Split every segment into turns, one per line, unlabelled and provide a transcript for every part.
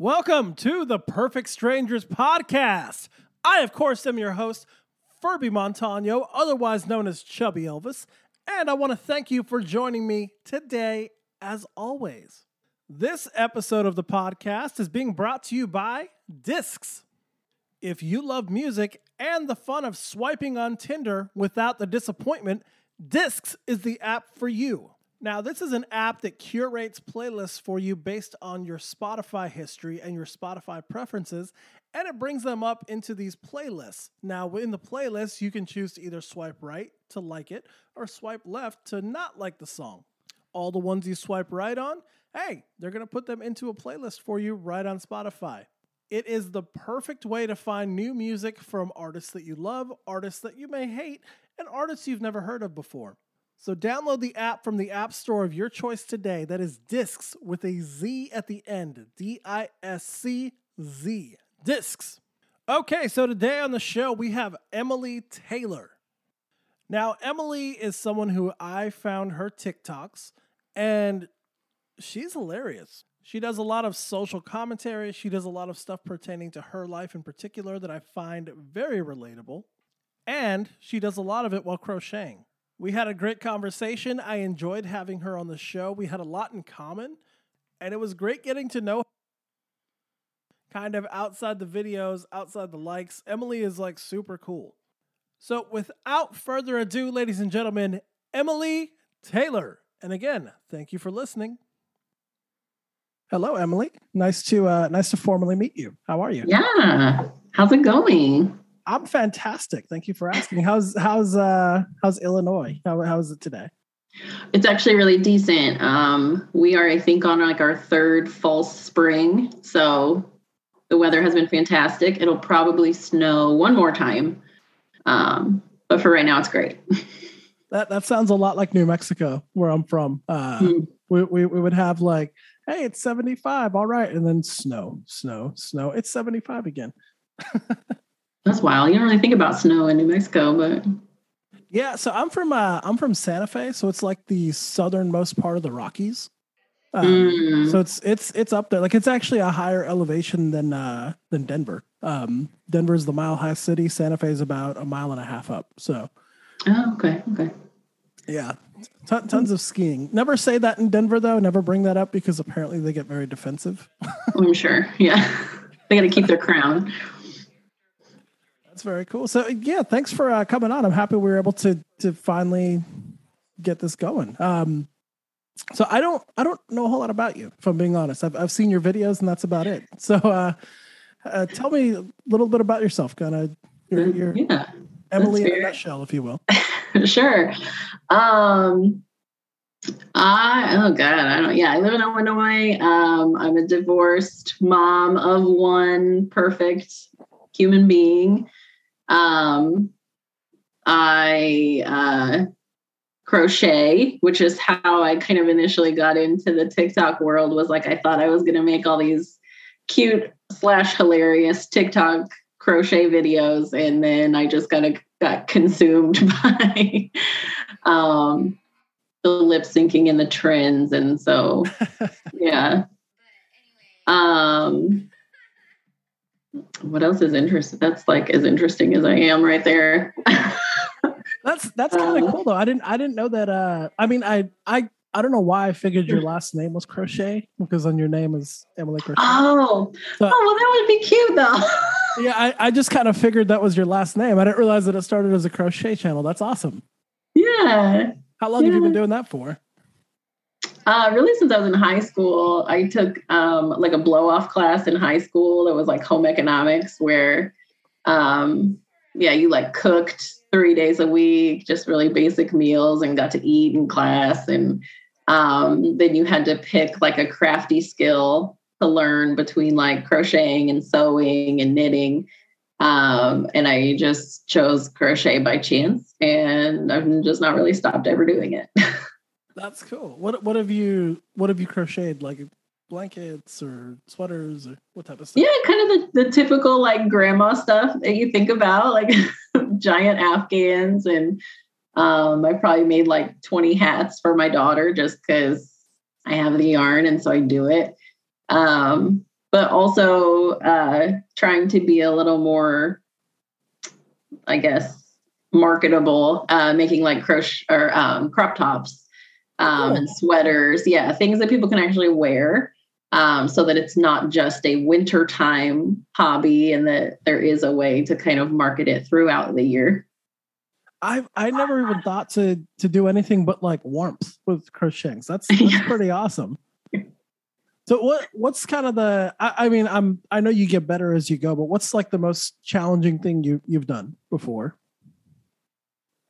Welcome to the Perfect Strangers podcast. I, of course, am your host, Furby Montano, otherwise known as Chubby Elvis, and I want to thank you for joining me today, as always. This episode of the podcast is being brought to you by Discz. If you love music and the fun of swiping on Tinder without the disappointment, Discz is the app for you. Now, this is an app that curates playlists for you based on your Spotify history and your Spotify preferences, and it brings them up into these playlists. Now, in the playlist, you can choose to either swipe right to like it or swipe left to not like the song. All the ones you swipe right on, hey, they're going to put them into a playlist for you right on Spotify. It is the perfect way to find new music from artists that you love, artists that you may hate, and artists you've never heard of before. So download the app from the App Store of your choice today. That is Discz with a Z at the end. D I S C Z. Discz. Okay, so today on the show we have Emily Taylor. Now, Emily is someone who I found her TikToks and she's hilarious. She does a lot of social commentary. She does a lot of stuff pertaining to her life in particular that I find very relatable. And she does a lot of it while crocheting. We had a great conversation. I enjoyed having her on the show. We had a lot in common, and it was great getting to know kind of outside the videos, outside the likes. Emily is like super cool. So, without further ado, ladies and gentlemen, Emily Taylor. And again, thank you for listening. Hello, Emily. Nice to uh, nice to formally meet you. How are you?
Yeah. How's it going?
I'm fantastic. Thank you for asking. How's how's uh how's Illinois? How how is it today?
It's actually really decent. Um, we are, I think, on like our third false spring, so the weather has been fantastic. It'll probably snow one more time, um, but for right now, it's great.
that that sounds a lot like New Mexico, where I'm from. Uh, mm. we, we we would have like, hey, it's 75, all right, and then snow, snow, snow. It's 75 again.
That's wild. You don't really think about snow in New Mexico, but
yeah. So I'm from uh, I'm from Santa Fe, so it's like the southernmost part of the Rockies. Um, mm. So it's it's it's up there. Like it's actually a higher elevation than uh, than Denver. Um, Denver is the mile high city. Santa Fe is about a mile and a half up. So.
Oh, okay. Okay.
Yeah, T- tons of skiing. Never say that in Denver though. Never bring that up because apparently they get very defensive.
I'm sure. Yeah, they got to keep their crown.
That's very cool. So yeah, thanks for uh, coming on. I'm happy we were able to to finally get this going. Um, so I don't I don't know a whole lot about you, if I'm being honest. I've I've seen your videos and that's about it. So uh, uh tell me a little bit about yourself, kind of your, mm, your yeah, Emily in a nutshell, if you will.
sure. Um, I oh god, I don't. Yeah, I live in Illinois. Um, I'm a divorced mom of one perfect human being. Um, I uh, crochet, which is how I kind of initially got into the TikTok world. Was like I thought I was going to make all these cute slash hilarious TikTok crochet videos, and then I just kind of got consumed by um, the lip syncing and the trends, and so yeah. Um, what else is interesting? That's like as interesting as I am right there.
that's that's kind of uh, cool though. I didn't I didn't know that. Uh, I mean, I I I don't know why I figured your last name was Crochet because on your name is Emily Crochet.
Oh, so, oh well, that would be cute though.
yeah, I, I just kind of figured that was your last name. I didn't realize that it started as a crochet channel. That's awesome.
Yeah.
How long
yeah.
have you been doing that for?
Uh, really, since I was in high school, I took um, like a blow off class in high school. It was like home economics, where, um, yeah, you like cooked three days a week, just really basic meals, and got to eat in class. And um, then you had to pick like a crafty skill to learn between like crocheting and sewing and knitting. Um, and I just chose crochet by chance, and I've just not really stopped ever doing it.
That's cool. What what have you what have you crocheted like blankets or sweaters or what type of stuff?
Yeah, kind of the, the typical like grandma stuff that you think about, like giant Afghans and um I probably made like 20 hats for my daughter just because I have the yarn and so I do it. Um but also uh, trying to be a little more, I guess, marketable, uh, making like crochet or um, crop tops um, and sweaters. Yeah, things that people can actually wear. Um, so that it's not just a wintertime hobby and that there is a way to kind of market it throughout the year.
I I never even thought to to do anything but like warmth with crocheting. So that's, that's yeah. pretty awesome. So what what's kind of the I, I, mean I'm I know you get better as you go, but what's like the most challenging thing you you've done before?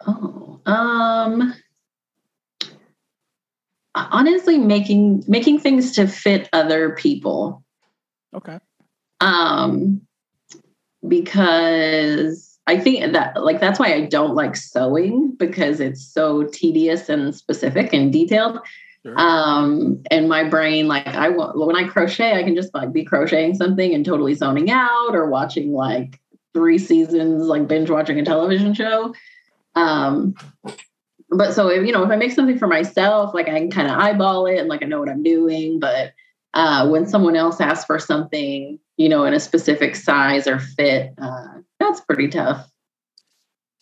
Oh, um honestly making making things to fit other people.
Okay.
Um because I think that like that's why I don't like sewing because it's so tedious and specific and detailed. Sure. Um, and my brain, like I want when I crochet, I can just like be crocheting something and totally zoning out or watching like three seasons, like binge watching a television show. Um, but so if you know, if I make something for myself, like I can kind of eyeball it and like I know what I'm doing. But uh, when someone else asks for something, you know, in a specific size or fit, uh, that's pretty tough.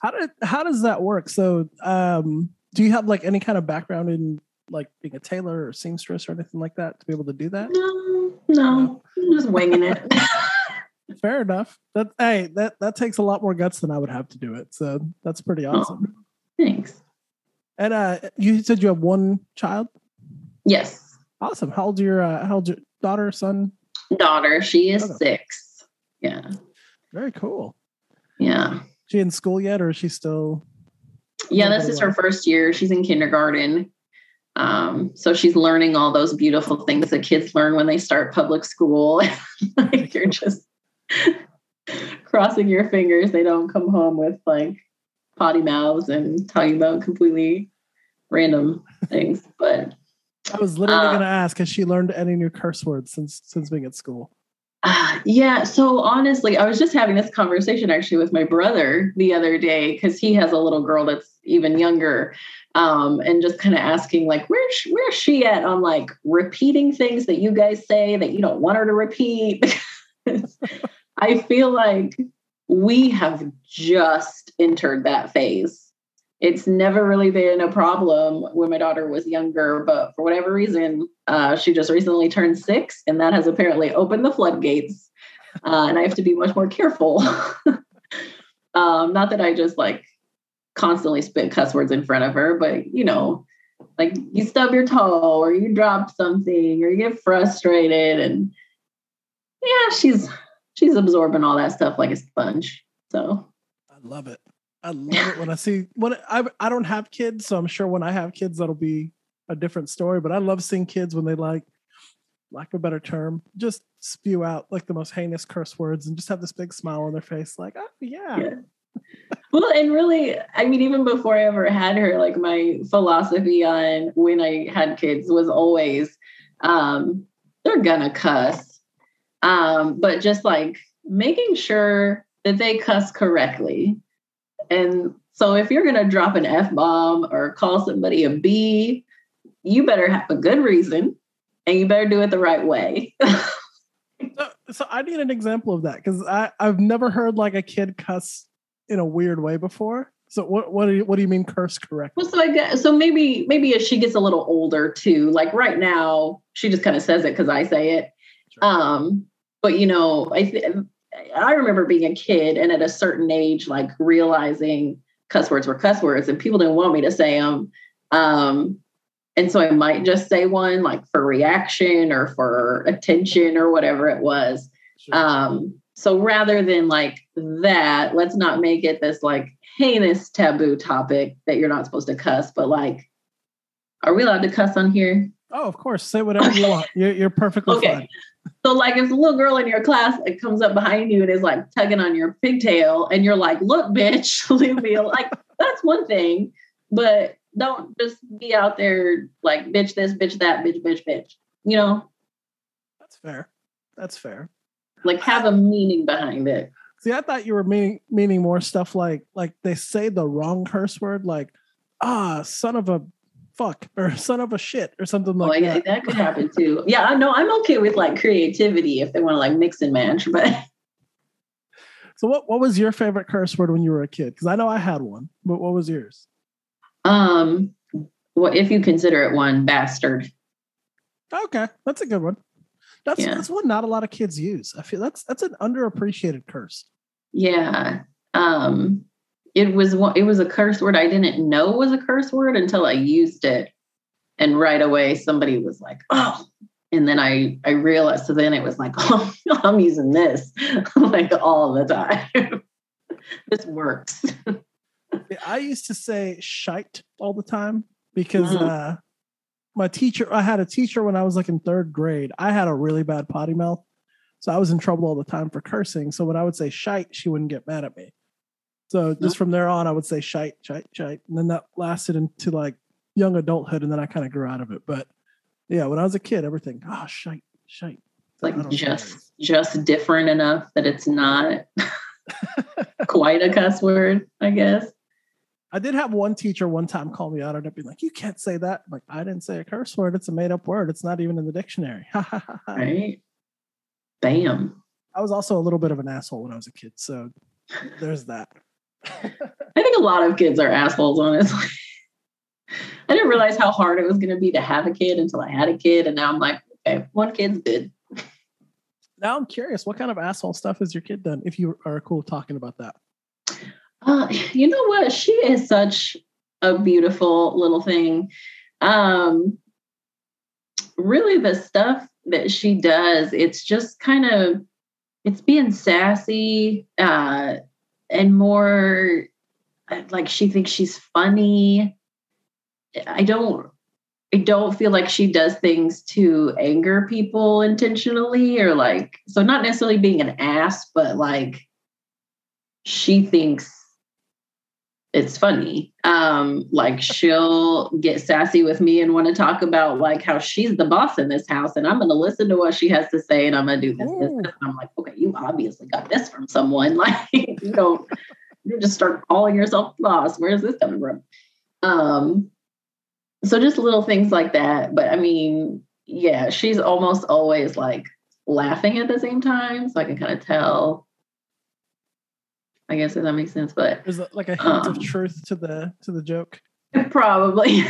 How did how does that work? So, um, do you have like any kind of background in like being a tailor or seamstress or anything like that to be able to do that?
No, no, no? just winging it.
Fair enough. That hey, that that takes a lot more guts than I would have to do it. So that's pretty awesome.
Oh, thanks.
And uh, you said you have one child.
Yes.
Awesome. How old your uh, how old your daughter, son?
Daughter. She is six. Yeah.
Very cool.
Yeah.
She in school yet, or is she still?
Yeah, this is her first year. She's in kindergarten. Um, so she's learning all those beautiful things that kids learn when they start public school. like you're just crossing your fingers they don't come home with like potty mouths and talking about completely random things. But
I was literally uh, going to ask, has she learned any new curse words since since being at school?
Uh, yeah. So honestly, I was just having this conversation actually with my brother the other day because he has a little girl that's even younger, um, and just kind of asking like, where's where's she at on like repeating things that you guys say that you don't want her to repeat. I feel like we have just entered that phase. It's never really been a problem when my daughter was younger, but for whatever reason, uh, she just recently turned six, and that has apparently opened the floodgates. Uh, and I have to be much more careful. um, not that I just like constantly spit cuss words in front of her, but you know, like you stub your toe or you drop something or you get frustrated, and yeah, she's she's absorbing all that stuff like a sponge. So
I love it. I love it when I see when I I don't have kids, so I'm sure when I have kids that'll be a different story. But I love seeing kids when they like, lack of a better term, just spew out like the most heinous curse words and just have this big smile on their face, like, oh yeah. yeah.
well, and really, I mean, even before I ever had her, like my philosophy on when I had kids was always, um, they're gonna cuss. Um, but just like making sure that they cuss correctly and so if you're going to drop an F bomb or call somebody a B, you better have a good reason and you better do it the right way.
so, so, I need an example of that because I've never heard like a kid cuss in a weird way before. So what what do you what do you mean curse correctly?
Well, so I guess so maybe maybe as she gets a little older too. Like right now, she just kind of says it because I say it. Um, but you know, I th- I remember being a kid and at a certain age, like realizing cuss words were cuss words and people didn't want me to say them. Um, and so I might just say one like for reaction or for attention or whatever it was. Sure. Um, so rather than like that, let's not make it this like heinous taboo topic that you're not supposed to cuss, but like, are we allowed to cuss on here?
Oh, of course. Say whatever you want. You're, you're perfectly okay. fine.
So, like, if a little girl in your class it comes up behind you and is like tugging on your pigtail, and you're like, "Look, bitch, leave me alone," like that's one thing. But don't just be out there like, "Bitch this, bitch that, bitch, bitch, bitch." You know.
That's fair. That's fair.
Like, have a meaning behind it.
See, I thought you were meaning meaning more stuff like like they say the wrong curse word, like ah, son of a fuck or son of a shit or something like
well, yeah,
that.
that could happen too. Yeah, I know. I'm okay with like creativity if they want to like mix and match, but
So what what was your favorite curse word when you were a kid? Because I know I had one, but what was yours?
um, well, if you consider it one, bastard.
Okay, that's a good one. That's
Yeah.
that's one not a lot of kids use. I feel that's that's an underappreciated curse.
Yeah. Um, it was. It was a curse word I didn't know was a curse word until I used it, and right away somebody was like, "Oh." And then I I realized. So then it was like, oh, I'm using this like all the time. this works.
I used to say shite all the time because
Mhm.
uh, my teacher, I had a teacher when I was like in third grade. I had a really bad potty mouth. So I was in trouble all the time for cursing. So when I would say shite, she wouldn't get mad at me. So just from there on, I would say shite, shite, shite. And then that lasted into like young adulthood. And then I kind of grew out of it. But yeah, when I was a kid, everything, oh, shite, shite.
Like
know
just just different enough that it's not quite a cuss word, I guess.
I did have one teacher one time call me out on it, being like, "You can't say that." I'm like, I didn't say a curse word. It's a made up word. It's not even in the dictionary.
Right? Bam.
I was also a little bit of an asshole when I was a kid, so there's that.
I think a lot of kids are assholes, honestly. I didn't realize how hard it was going to be to have a kid until I had a kid. And now I'm like, okay, one kid's good.
Now I'm curious, what kind of asshole stuff has your kid done? If you are cool talking about that,
Uh, you know what? She is such a beautiful little thing. Um, really, the stuff that she does, it's just kind of, it's being sassy uh, and more like she thinks she's funny. I don't. I don't feel like she does things to anger people intentionally or like so not necessarily being an ass, but like she thinks it's funny. Um, like she'll get sassy with me and want to talk about like how she's the boss in this house and I'm gonna listen to what she has to say and I'm gonna do this, this, this. And I'm like, okay, you obviously got this from someone. Like you don't you just start calling yourself boss. Where's this coming from? Um so just little things like that. But I mean, yeah, she's almost always like laughing at the same time. So I can kind of tell. I guess if that makes sense, but
is it like a hint of
Um.
truth to the to the joke?
probably.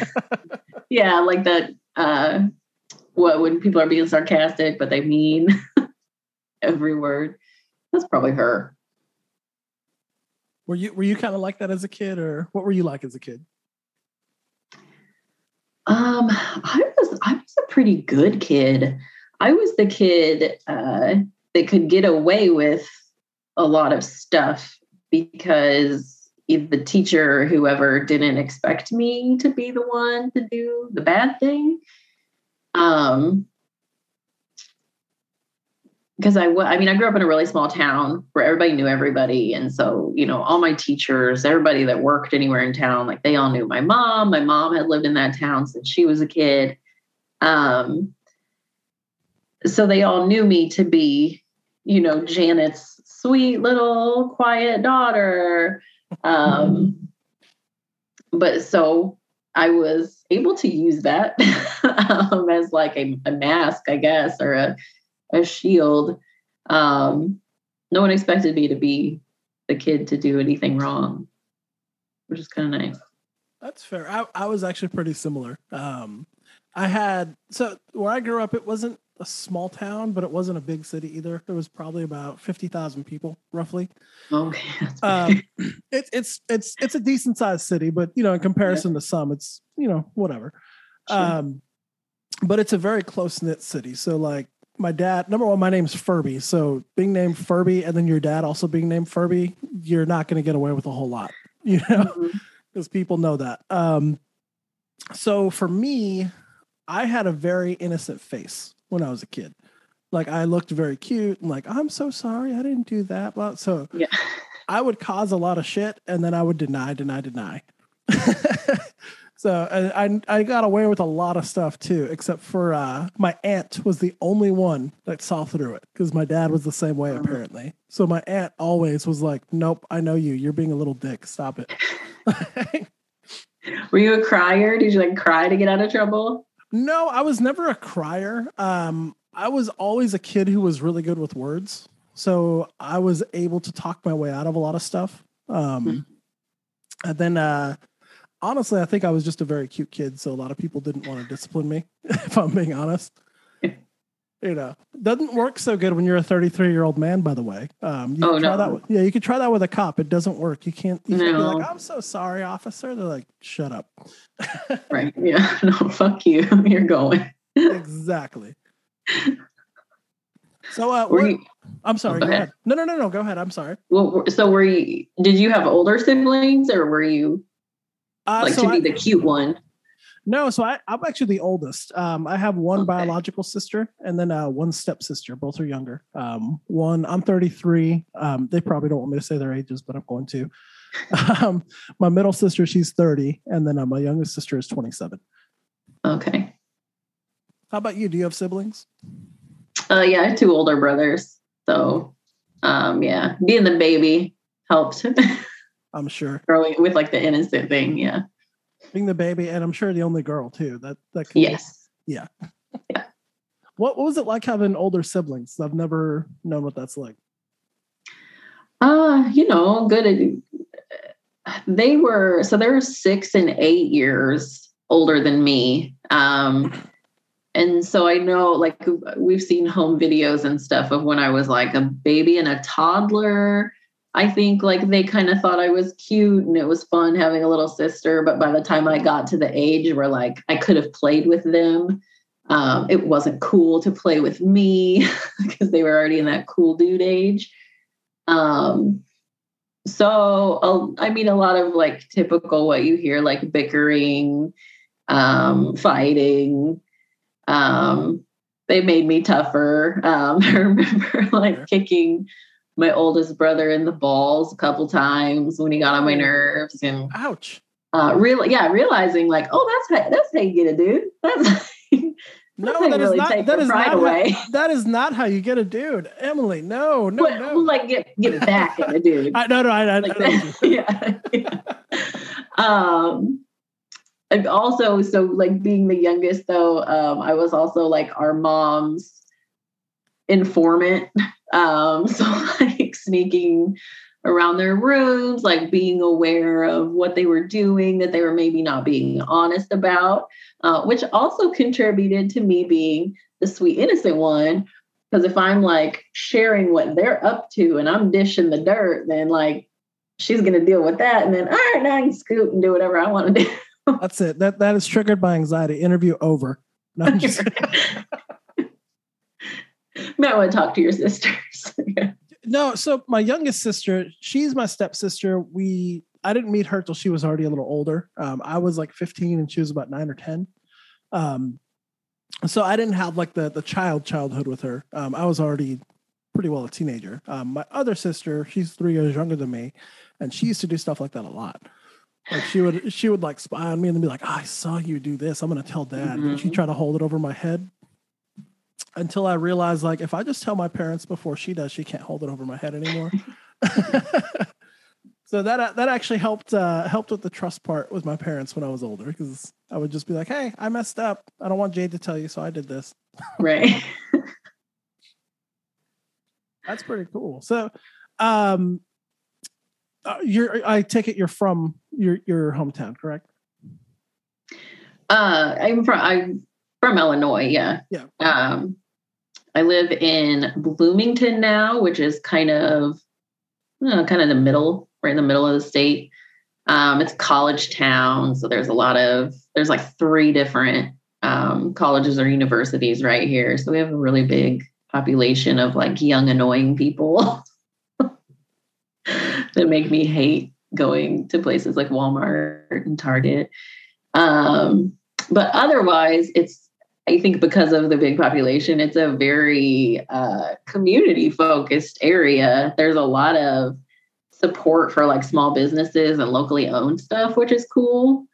yeah, like that uh what when people are being sarcastic, but they mean every word. That's probably her.
Were you were you kind of like that as a kid, or what were you like as a kid?
Um, I was I was a pretty good kid. I was the kid uh, that could get away with a lot of stuff because if the teacher, whoever, didn't expect me to be the one to do the bad thing. Um, because I, I mean, I grew up in a really small town where everybody knew everybody, and so you know, all my teachers, everybody that worked anywhere in town, like they all knew my mom. My mom had lived in that town since she was a kid, um, so they all knew me to be, you know, Janet's sweet little quiet daughter. Um, but so I was able to use that um, as like a, a mask, I guess, or a a shield. Um, no one expected me to be the kid to do anything wrong, which is kind of nice.
That's fair. I, I was actually pretty similar. Um, I had so where I grew up, it wasn't a small town, but it wasn't a big city either. There was probably about fifty thousand people, roughly.
Okay.
Um, it's it's it's it's a decent sized city, but you know, in comparison to some, it's you know whatever.
Sure.
Um, but it's a very close knit city. So like my dad, number one, my name's Furby. So being named Furby and then your dad also being named Furby, you're not going to get away with a whole lot, you know, because people know that. Um, so for me, I had a very innocent face when I was a kid. Like I looked very cute and like, I'm so sorry, I didn't do that. So
Yeah.
I would cause a lot of shit and then I would deny, deny, deny. so I, I got away with a lot of stuff too, except for uh, my aunt was the only one that saw through it because my dad was the same way
Mhm.
apparently. So my aunt always was like, "Nope, I know you. You're being a little dick. Stop it."
Were you a crier? Did you like cry to get out of trouble?
No, I was never a crier. Um, I was always a kid who was really good with words. So I was able to talk my way out of a lot of stuff. Um,
Hmm.
And then, uh, honestly, I think I was just a very cute kid. So a lot of people didn't want to discipline me, if I'm being honest. You know, doesn't work so good when you're a 33 year old man, by the way. Um, you
Oh,
can try
no.
that with, yeah, you can try that with a cop. It doesn't work. You can't, you can't be like, I'm so sorry, officer. They're like, shut up.
Right. Yeah. No, fuck you. You're going.
exactly. So, uh,
Were you,
I'm sorry.
go
Go
ahead.
ahead. No, no, no, no. Go ahead. I'm sorry.
well, so were you, did you have older siblings or were you
Uh,
like
so
to be the cute one?
No, so I, I'm actually the oldest. Um, I have one
Okay.
biological sister and then uh, one stepsister. Both are younger. Um, one, I'm 33. Um, they probably don't want me to say their ages, but I'm going to. Um, my middle sister, she's 30, and then uh, my youngest sister is 27.
Okay.
How about you? Do you have siblings?
Uh, yeah, I have two older brothers. So, um, yeah, being the baby helped
I'm sure
growing with like the innocent thing. Yeah.
Being the baby, and I'm sure the only girl too. That that can,
Yes.
Yeah what, what was it like having older siblings? I've never known what that's like.
Uh, you know, good. They were so they were six and eight years older than me. Um, and so I know, like, we've seen home videos and stuff of when I was like a baby and a toddler. I think like they kind of thought I was cute and it was fun having a little sister. But by the time I got to the age where like I could have played with them, um, it wasn't cool to play with me because they were already in that cool dude age. Um, so uh, I mean, a lot of like typical what you hear, like bickering, um, fighting. Um, they made me tougher. Um, I remember like kicking my oldest brother in the balls a couple times when he got on my nerves, and
Ouch.
uh, real yeah, realizing like, oh, that's how, that's how you get a dude. That's
No, that is not. That is not. How, that is not how you get a dude, Emily. No, no,
but,
no.
like get get back at a dude.
I, no, no. I, I, I
like
know
that. yeah, yeah. Um, and also, so like being the youngest, though, um, I was also like our mom's informant. Um, so like sneaking around their rooms, like being aware of what they were doing that they were maybe not being honest about, uh, which also contributed to me being the sweet innocent one. Because if I'm like sharing what they're up to and I'm dishing the dirt, then like she's gonna deal with that, and then all right, now I can scoot and do whatever I want to do.
That's it. That that is triggered by anxiety. Interview over. No, just,
Might want to talk to your sisters.
no. So my youngest sister, she's my stepsister. We I didn't meet her till she was already a little older. Um, I was like 15 and she was about nine or 10. Um, so I didn't have like the the child childhood with her. Um, I was already pretty well a teenager. Um, my other sister, she's three years younger than me, and she used to do stuff like that a lot. Like she would she would like spy on me and then be like, oh, "I saw you do this. I'm gonna tell dad." And she tried to hold it over my head until I realized like if I just tell my parents before she does, she can't hold it over my head anymore. so that that actually helped uh, helped with the trust part with my parents when I was older because I would just be like, "Hey, I messed up. I don't want Jade to tell you, so I did this."
right.
That's pretty cool. So, um, uh, you're I take it you're from your your hometown, correct?
Uh, I'm from I'm from Illinois. Yeah.
Yeah.
Um, I live in Bloomington now, which is kind of uh, kind of the middle, right in the middle of the state. Um, it's college town, so there's a lot of there's like three different um, colleges or universities right here. So we have a really big population of like young, annoying people that make me hate going to places like Walmart and Target. Um, but otherwise, it's I think because of the big population, it's a very uh, community focused area. There's a lot of support for like small businesses and locally owned stuff, which is cool.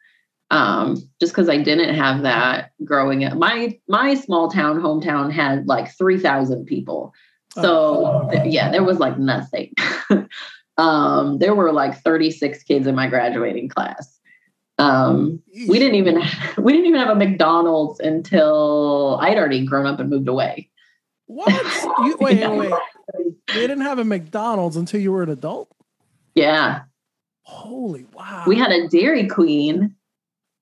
Um, just because I didn't have that growing up. My my small town hometown had like three thousand people. So th- yeah, there was like nothing. um, there were like 36 kids in my graduating class. Um, we didn't even we didn't even have a McDonald's until I'd already grown up and moved away.
What? You, wait, yeah. wait, wait. You didn't have a McDonald's until you were an adult?
Yeah.
Holy wow.
We had a Dairy Queen.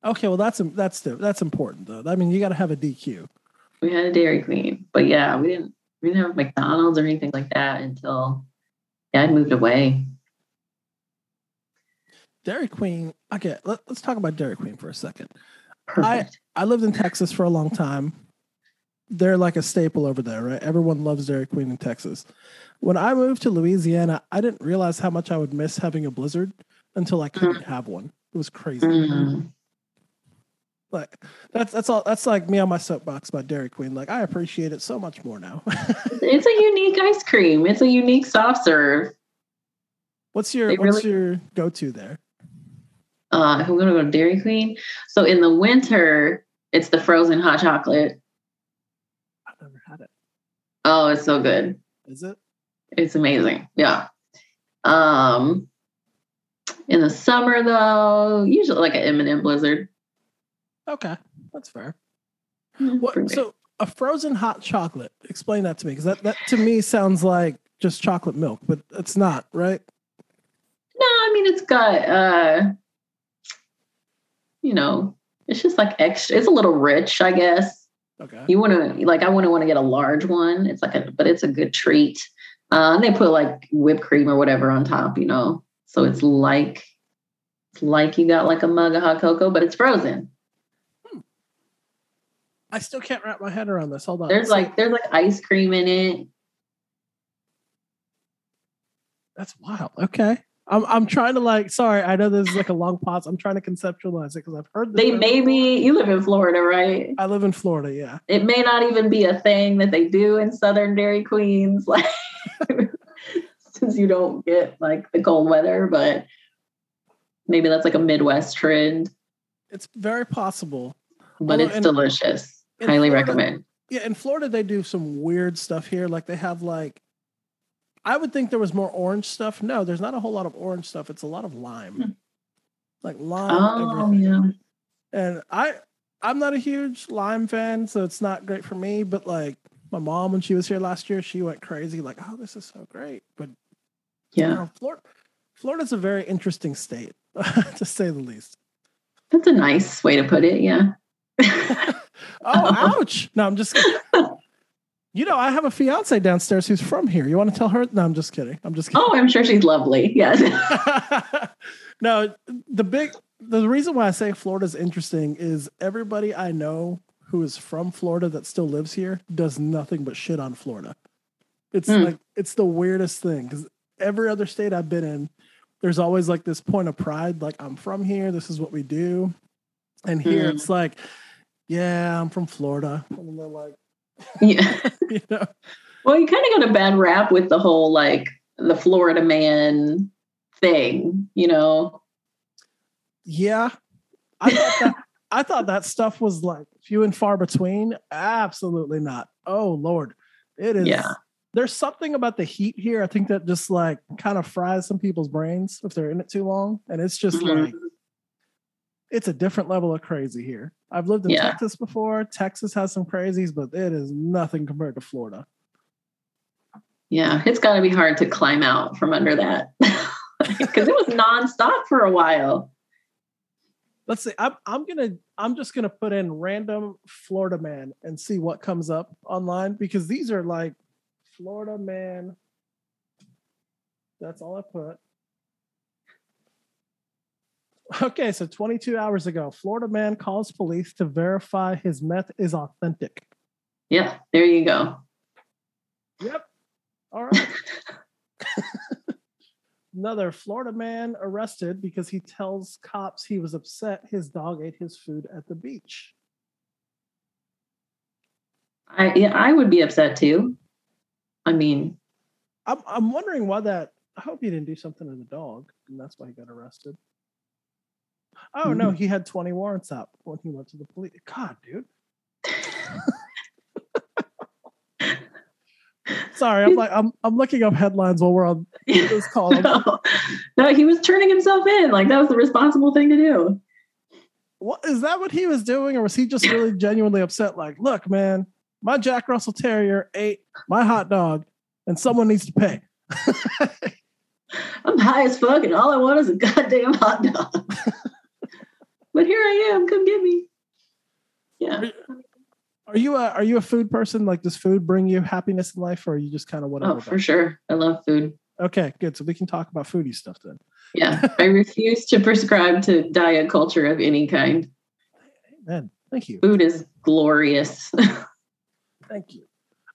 Okay, well that's that's that's important though. I mean, you got to have a DQ.
We had a Dairy Queen, but yeah, we didn't we didn't have McDonald's or anything like that until yeah, I'd moved away.
Dairy Queen. Okay, let, us talk about Dairy Queen for a second. Perfect. I I lived in Texas for a long time. They're like a staple over there, right? Everyone loves Dairy Queen in Texas. When I moved to Louisiana, I didn't realize how much I would miss having a blizzard until I couldn't mm. have one. It was crazy. Mm. Like that's that's all that's like me on my soapbox about Dairy Queen. Like I appreciate it so much more now.
it's a unique ice cream. It's a unique soft serve.
What's your what's your go to there?
Uh, if I'm gonna go to Dairy Queen, so in the winter it's the frozen hot chocolate.
I've never had it.
Oh, it's so good.
Is it?
It's amazing. Yeah. Um, in the summer though, usually like an M&M Blizzard.
Okay, that's fair. Mm, what, so a frozen hot chocolate. Explain that to me, because that, that to me sounds like just chocolate milk, but it's not, right?
No, I mean it's got uh you know, it's just like extra it's a little rich, I guess.
Okay.
You want to like I wouldn't want to get a large one. It's like a but it's a good treat. Uh, and they put like whipped cream or whatever on top, you know. So it's like it's like you got like a mug of hot cocoa, but it's frozen.
I still can't wrap my head around this. Hold on.
There's like there's like ice cream in it.
That's wild. Okay. I'm I'm trying to like sorry, I know this is like a long pause. I'm trying to conceptualize it because I've heard
they maybe you live in Florida, right?
I live in Florida, yeah.
It may not even be a thing that they do in Southern Dairy Queens, like since you don't get like the cold weather, but maybe that's like a Midwest trend.
It's very possible.
But Although, it's delicious. Highly
Florida,
recommend.
Yeah, in Florida they do some weird stuff here. Like they have like I would think there was more orange stuff. No, there's not a whole lot of orange stuff. It's a lot of lime. Hmm. Like lime.
Oh everything. yeah.
And I I'm not a huge lime fan, so it's not great for me. But like my mom, when she was here last year, she went crazy, like, "Oh, this is so great." But
yeah, you know,
Florida, Florida's a very interesting state, to say the least.
That's a nice way to put it. Yeah.
oh, ouch! No, I'm just. You know, I have a fiance downstairs who's from here. You want to tell her? No, I'm just kidding. I'm just kidding.
Oh, I'm sure she's lovely. Yes.
no, the big the reason why I say Florida's interesting is everybody I know who is from Florida that still lives here does nothing but shit on Florida. It's mm. like it's the weirdest thing because every other state I've been in, there's always like this point of pride, like I'm from here, this is what we do. And here mm. it's like, yeah, I'm from Florida. And they're like,
yeah. you know? Well, you kind of got a bad rap with the whole like the Florida man thing, you know?
Yeah. I thought that I thought that stuff was like few and far between. Absolutely not. Oh Lord. It is
yeah.
There's something about the heat here. I think that just like kind of fries some people's brains if they're in it too long. And it's just mm-hmm. like it's a different level of crazy here. I've lived in yeah. Texas before. Texas has some crazies, but it is nothing compared to Florida.
Yeah, it's got to be hard to climb out from under that because it was nonstop for a while.
Let's see. I'm I'm gonna I'm just gonna put in random Florida man and see what comes up online because these are like Florida man. That's all I put. Okay, so 22 hours ago, Florida man calls police to verify his meth is authentic.
Yeah, there you go.
Yep. All right. Another Florida man arrested because he tells cops he was upset his dog ate his food at the beach.
I yeah, I would be upset too. I mean,
I'm I'm wondering why that. I hope he didn't do something to the dog, and that's why he got arrested. Oh mm-hmm. no, he had 20 warrants out when he went to the police. God, dude. Sorry, I'm like I'm I'm looking up headlines while we're on this call.
no, no, he was turning himself in. Like that was the responsible thing to do.
What is that? What he was doing, or was he just really genuinely upset? Like, look, man, my Jack Russell Terrier ate my hot dog, and someone needs to pay.
I'm high as fuck, and all I want is a goddamn hot dog. But here I am. Come get me. Yeah.
Are you a are you a food person? Like, does food bring you happiness in life, or are you just kind of whatever?
Oh, for sure. I love food.
Okay, good. So we can talk about foodie stuff then.
Yeah, I refuse to prescribe to diet culture of any kind.
Amen. thank you.
Food is glorious.
thank you.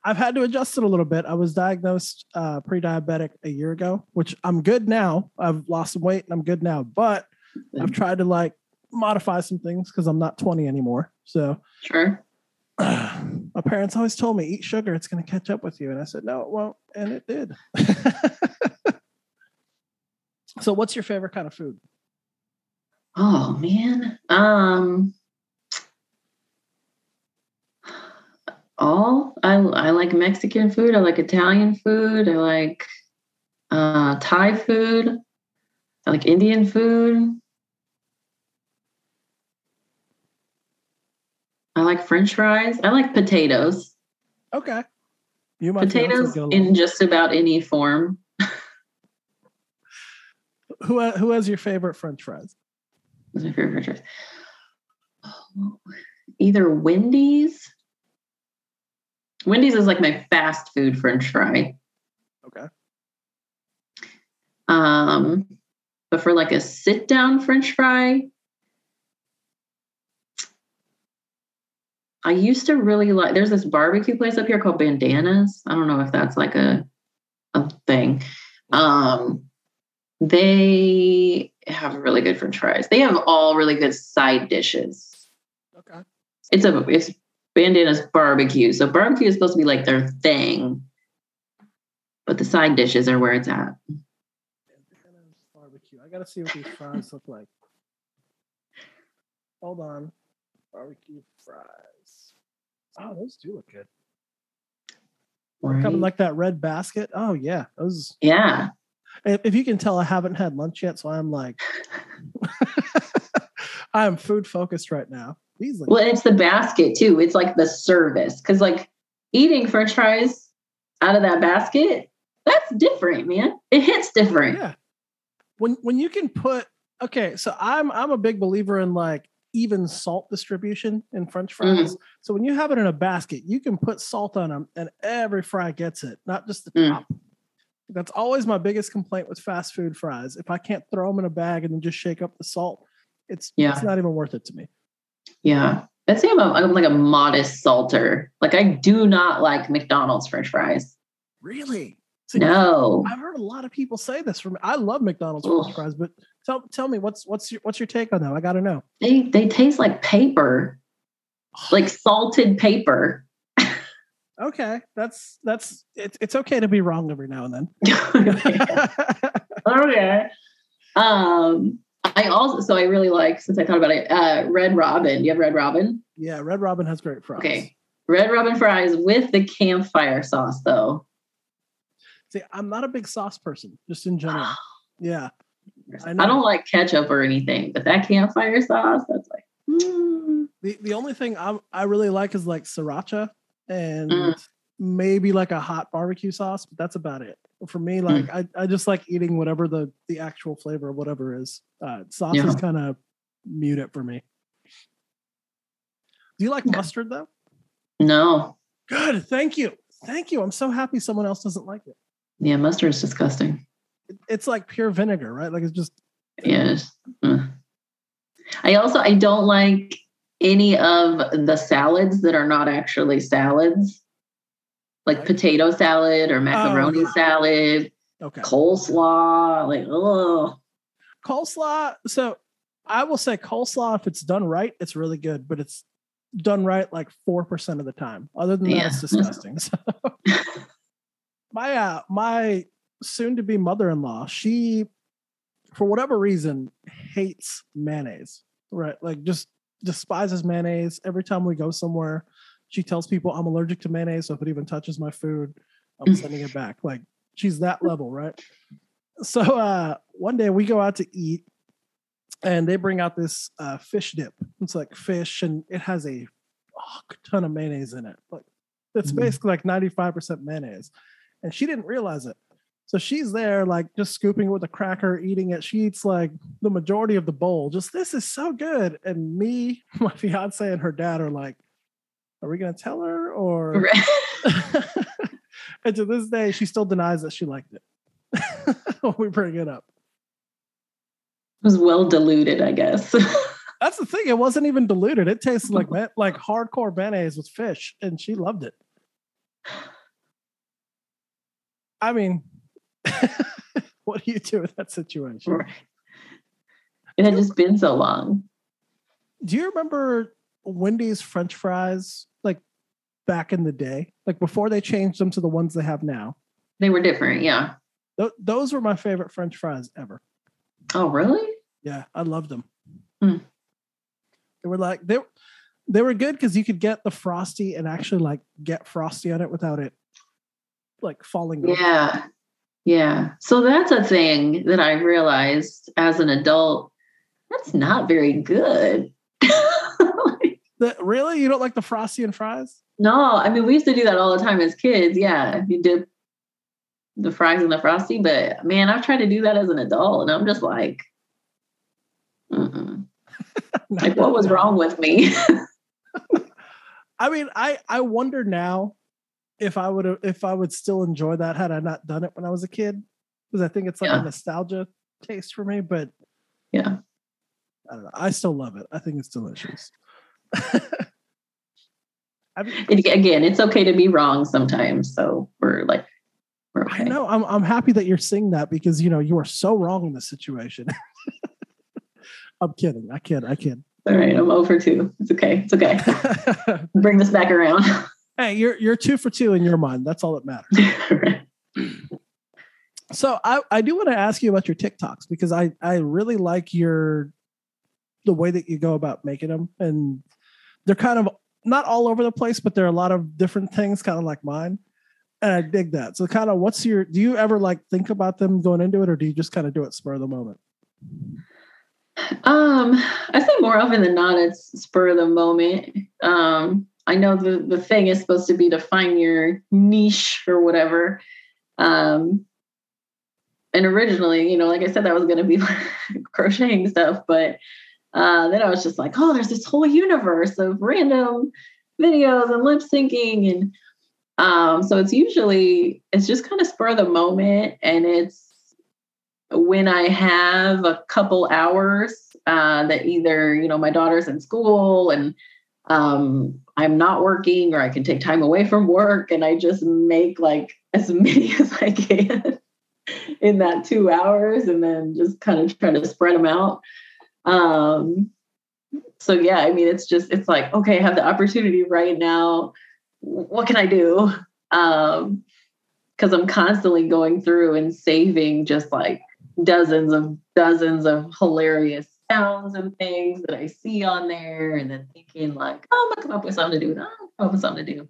I've had to adjust it a little bit. I was diagnosed uh, pre-diabetic a year ago, which I'm good now. I've lost some weight and I'm good now, but I've tried to like modify some things because I'm not 20 anymore. So
sure.
Uh, my parents always told me, eat sugar, it's going to catch up with you. And I said, no, it won't. And it did. so what's your favorite kind of food?
Oh man. Um all I I like Mexican food, I like Italian food, I like uh Thai food, I like Indian food. I like French fries. I like potatoes.
Okay.
You potatoes in just about any form.
who who has your favorite French fries?
My favorite French fries? Oh, either Wendy's. Wendy's is like my fast food French fry.
Okay.
Um, but for like a sit down French fry, I used to really like there's this barbecue place up here called Bandanas. I don't know if that's like a a thing. Um they have really good french fries. They have all really good side dishes.
Okay.
It's a it's Bandana's barbecue. So barbecue is supposed to be like their thing. But the side dishes are where it's at.
Bandana's barbecue. I gotta see what these fries look like. Hold on. Barbecue fries. Oh, those do look good. Right. Coming like that red basket. Oh yeah, those.
Yeah.
If, if you can tell, I haven't had lunch yet, so I'm like, I'm food focused right now.
These well, it's the basket too. It's like the service because like eating French fries out of that basket, that's different, man. It hits different.
Yeah. When when you can put okay, so I'm I'm a big believer in like even salt distribution in French fries. Mm. So when you have it in a basket, you can put salt on them, and every fry gets it, not just the mm. top. That's always my biggest complaint with fast food fries. If I can't throw them in a bag and then just shake up the salt, it's yeah. it's not even worth it to me.
Yeah. I'd say I'm, a, I'm like a modest salter. Like I do not like McDonald's French fries.
Really?
See, no.
I've heard a lot of people say this from I love McDonald's Ugh. French fries, but tell tell me what's what's your what's your take on that? I gotta know.
They they taste like paper. like salted paper.
okay. That's that's it's it's okay to be wrong every now and then.
okay. Um I also so I really like since I thought about it, uh Red Robin. You have Red Robin?
Yeah, Red Robin has great fries.
Okay. Red Robin fries with the campfire sauce though.
See, I'm not a big sauce person, just in general. yeah.
I, I, don't like ketchup or anything, but that campfire sauce, that's like
mm. the the only thing I I really like is like sriracha and mm. maybe like a hot barbecue sauce, but that's about it. For me, like mm. I, I just like eating whatever the the actual flavor of whatever is. Uh, sauce yeah. is kind of mute it for me. Do you like mustard though?
No.
Good. Thank you. Thank you. I'm so happy someone else doesn't like it.
Yeah, mustard is disgusting.
It's like pure vinegar, right? Like it's just.
Yes. Uh. I also I don't like any of the salads that are not actually salads, like right. potato salad or macaroni oh, salad.
Okay.
Coleslaw, like oh.
Coleslaw. So I will say coleslaw, if it's done right, it's really good, but it's done right like four percent of the time. Other than that, yeah. it's disgusting. So my uh my soon to be mother-in-law, she for whatever reason hates mayonnaise. Right? Like just despises mayonnaise. Every time we go somewhere, she tells people I'm allergic to mayonnaise, so if it even touches my food, I'm mm. sending it back. Like she's that level, right? So uh one day we go out to eat and they bring out this uh, fish dip. It's like fish, and it has a oh, ton of mayonnaise in it. Like it's
Mhm.
basically like ninety five percent mayonnaise, and she didn't realize it. So she's there, like just scooping it with a cracker, eating it. She eats like the majority of the bowl. Just this is so good. And me, my fiance, and her dad are like, "Are we gonna tell her?" Or and to this day, she still denies that she liked it when we bring it up.
It was well diluted, I guess.
That's the thing. It wasn't even diluted. It tasted like like hardcore mayonnaise with fish, and she loved it. I mean, what do you do with that situation?
Right. It had just been so long.
Do you remember Wendy's French fries like back in the day, like before they changed them to the ones they have now?
They were different, yeah.
Th- those were my favorite French fries ever.
Oh, really?
Yeah, I loved them.
Hmm.
They were like they they were good because you could get the frosty and actually like get frosty on it without it like falling. over.
Yeah. Yeah. So that's a thing that I realized as an adult. That's not very good.
The- really, you don't like the frosty and fries?
no, I mean, we used to do that all the time as kids. Yeah. You dip the fries and the frosty, but man, I've tried to do that as an adult and I'm just like, like what was wrong with me?
I mean, I I wonder now if I would have if I would still enjoy that had I not done it when I was a kid because I think it's like
Yeah.
a nostalgia taste for me. But
yeah.
I don't know. I still love it. I think it's delicious. I mean,
And again, it's okay to be wrong sometimes. So we're like, we're okay.
I know. I'm I'm happy that you're seeing that because you know you are so wrong in this situation. I'm kidding. I kid. I kid.
All right. I'm over two. It's okay. It's okay. Bring this back around.
Hey, you're you're two for two in your mind. That's all that matters. So I, I do want to ask you about your TikToks because I, I really like your the way that you go about making them and they're kind of not all over the place, but there are a lot of different things, kind of like mine. And I dig that. So kind of what's your do you ever like think about them going into it or do you just kind of do it spur of the moment?
Um, I say more often than not, it's spur of the moment. Um, I know the the thing is supposed to be to find your niche or whatever. Um, and originally, you know, like I said, that was going to be crocheting stuff, but uh, then I was just like, oh, there's this whole universe of random videos and lip syncing, and um, so it's usually it's just kind of spur of the moment, and it's when I have a couple hours uh, that either you know my daughter's in school and um, I'm not working, or I can take time away from work, and I just make like as many as I can in that two hours, and then just kind of try to spread them out. Um, so yeah, I mean, it's just it's like okay, I have the opportunity right now. What can I do? Um, because I'm constantly going through and saving just like dozens of dozens of hilarious sounds and things that I see on there, and then thinking like, oh, I'm gonna come up with something to do. No, I'll come up with something to do.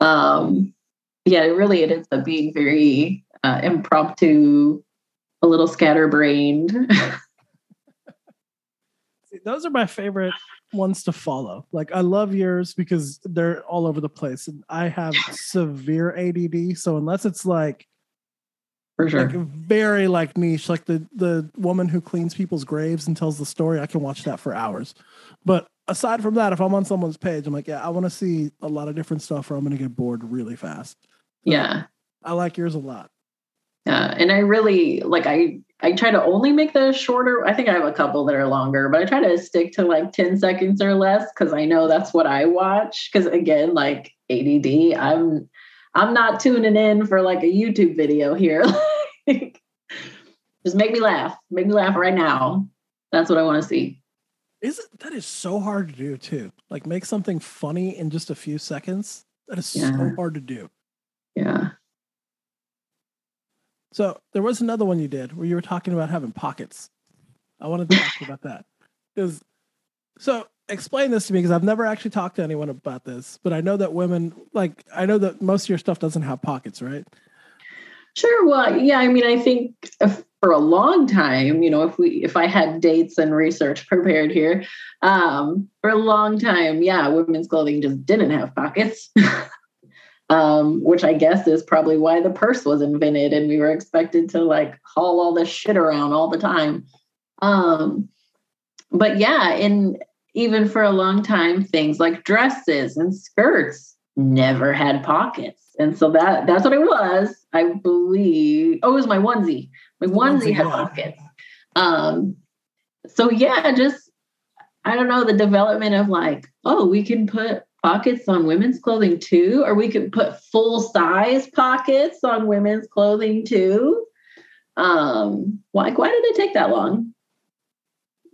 Um, yeah, really it ends up being very uh, impromptu, a little scatterbrained.
Those are my favorite ones to follow. Like I love yours because they're all over the place. And I have severe ADD. So unless it's like
For sure.
like very like niche, like the the woman who cleans people's graves and tells the story. I can watch that for hours. But aside from that, if I'm on someone's page, I'm like, yeah, I want to see a lot of different stuff, or I'm going to get bored really fast.
yeah.
I like yours a lot.
Yeah, and I really like I I try to only make the shorter. I think I have a couple that are longer, but I try to stick to like 10 seconds or less because I know that's what I watch. Because again, like ADD, I'm I'm not tuning in for like a YouTube video here. Just make me laugh. Make me laugh right now. That's what I want to see.
Is it that is so hard to do too? Like make something funny in just a few seconds. That is so hard to do.
Yeah.
So there was another one you did where you were talking about having pockets. I wanted to talk about that. Because so explain this to me because I've never actually talked to anyone about this, but I know that women like I know that most of your stuff doesn't have pockets, right?
Sure. Well, yeah. I mean, I think for a long time, you know, if we if I had dates and research prepared here, um, for a long time, yeah, women's clothing just didn't have pockets. um, which I guess is probably why the purse was invented and we were expected to like haul all this shit around all the time. Um, but yeah, and even for a long time, things like dresses and skirts never had pockets. And so that that's what it was. I believe. Oh, it was my onesie. My onesie, had pockets. Um, so yeah, just I don't know the development of like, oh, we can put pockets on women's clothing too, or we could put full size pockets on women's clothing too. Um, why why did it take that long?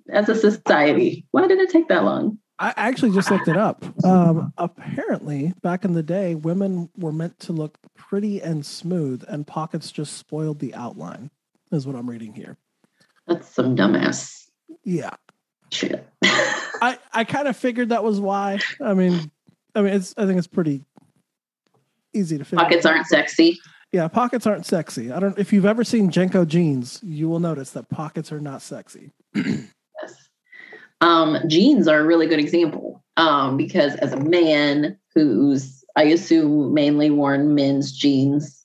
As a society, why did it take that long?
I actually just looked it up. Um, apparently, back in the day, women were meant to look pretty and smooth, and pockets just spoiled the outline. Is what I'm reading here.
That's some dumbass.
Yeah.
Shit.
I I kind of figured that was why. I mean, I mean, it's I think it's pretty easy to figure.
Pockets aren't sexy.
Yeah, pockets aren't sexy. I don't. If you've ever seen JNCO jeans, you will notice that pockets are not sexy.
Um, jeans are a really good example um, because as a man who's, I assume, mainly worn men's jeans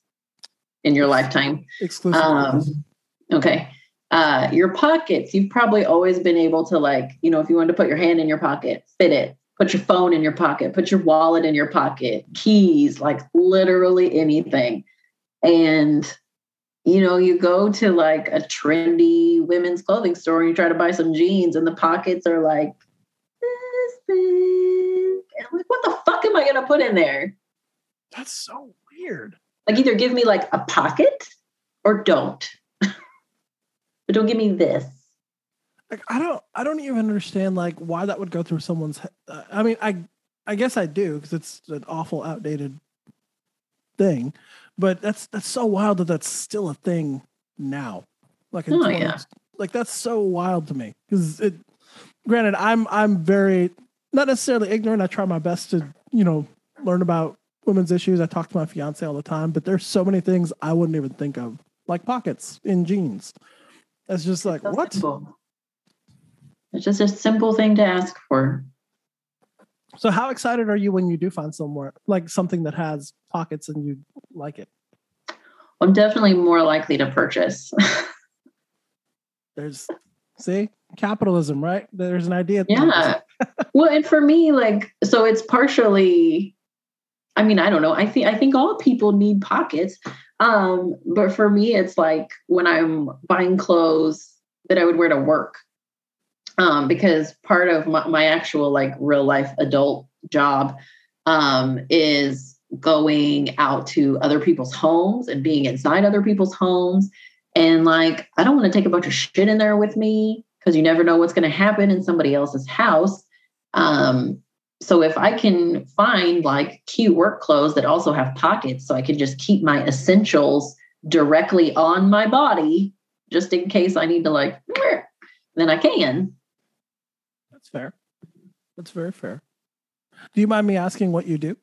in your lifetime.
Exclusively. Um,
okay. Uh, your pockets, you've probably always been able to, like, you know, if you wanted to put your hand in your pocket, fit it, put your phone in your pocket, put your wallet in your pocket, keys, like literally anything. And you know, you go to like a trendy women's clothing store and you try to buy some jeans and the pockets are like this big. And I'm like, what the fuck am I gonna put in there?
That's so weird.
Like either give me like a pocket or don't. but don't give me this.
Like I don't I don't even understand like why that would go through someone's head. Uh, I mean, I I guess I do because it's an awful outdated thing. But that's that's so wild that that's still a thing now. Like,
oh, yeah.
like that's so wild to me because it. Granted, I'm I'm very not necessarily ignorant. I try my best to you know learn about women's issues. I talk to my fiance all the time, but there's so many things I wouldn't even think of, like pockets in jeans. That's just like so what?
Simple. It's just a simple thing to ask for.
So how excited are you when you do find somewhere like something that has pockets and you like it?
I'm definitely more likely to purchase.
There's see capitalism, right? There's an idea.
Yeah. well, and for me, like, so it's partially. I mean, I don't know. I think I think all people need pockets. Um, but for me, it's like when I'm buying clothes that I would wear to work um, because part of my, my, actual like real life adult job um, is going out to other people's homes and being inside other people's homes. And like i don't want to take a bunch of shit in there with me because you never know what's going to happen in somebody else's house. Um, so if i can find like cute work clothes that also have pockets so i can just keep my essentials directly on my body just in case i need to like then i can
fair. That's very fair. Do you mind me asking what you do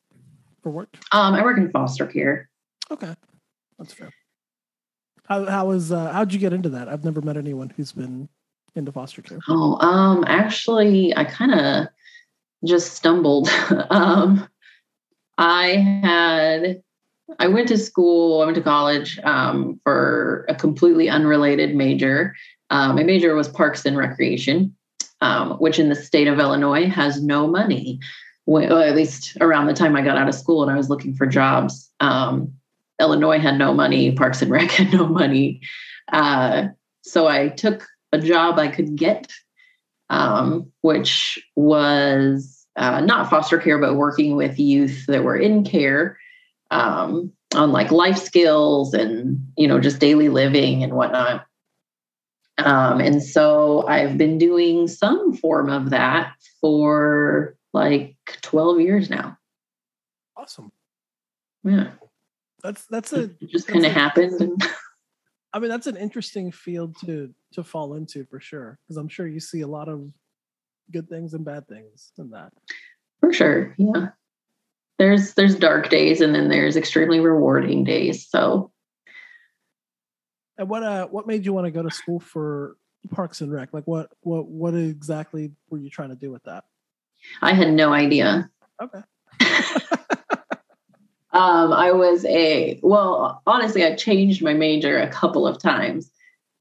for work?
Um, I work in foster care.
Okay, that's fair. How how is uh, how'd you get into that? I've never met anyone who's been into foster care.
Oh, um, actually, I kind of just stumbled. um, I had I went to school, I went to college um, for a completely unrelated major. Um, my major was parks and recreation um, which in the state of Illinois has no money. Well, at least around the time I got out of school and I was looking for jobs, um, Illinois had no money, Parks and Rec had no money. Uh, so I took a job I could get, um, which was uh, not foster care, but working with youth that were in care um, on like life skills and you know just daily living and whatnot. Um, and so I've been doing some form of that for like 12 years now.
Awesome.
Yeah.
That's that's a
it just kind of happened.
I mean, that's an interesting field to to fall into for sure. Because I'm sure you see a lot of good things and bad things in that.
For sure. Yeah. There's there's dark days and then there's extremely rewarding days. So
And what uh what made you want to go to school for Parks and Rec? Like what what what exactly were you trying to do with that?
I had no idea.
Okay.
um, I was a well, honestly, I changed my major a couple of times.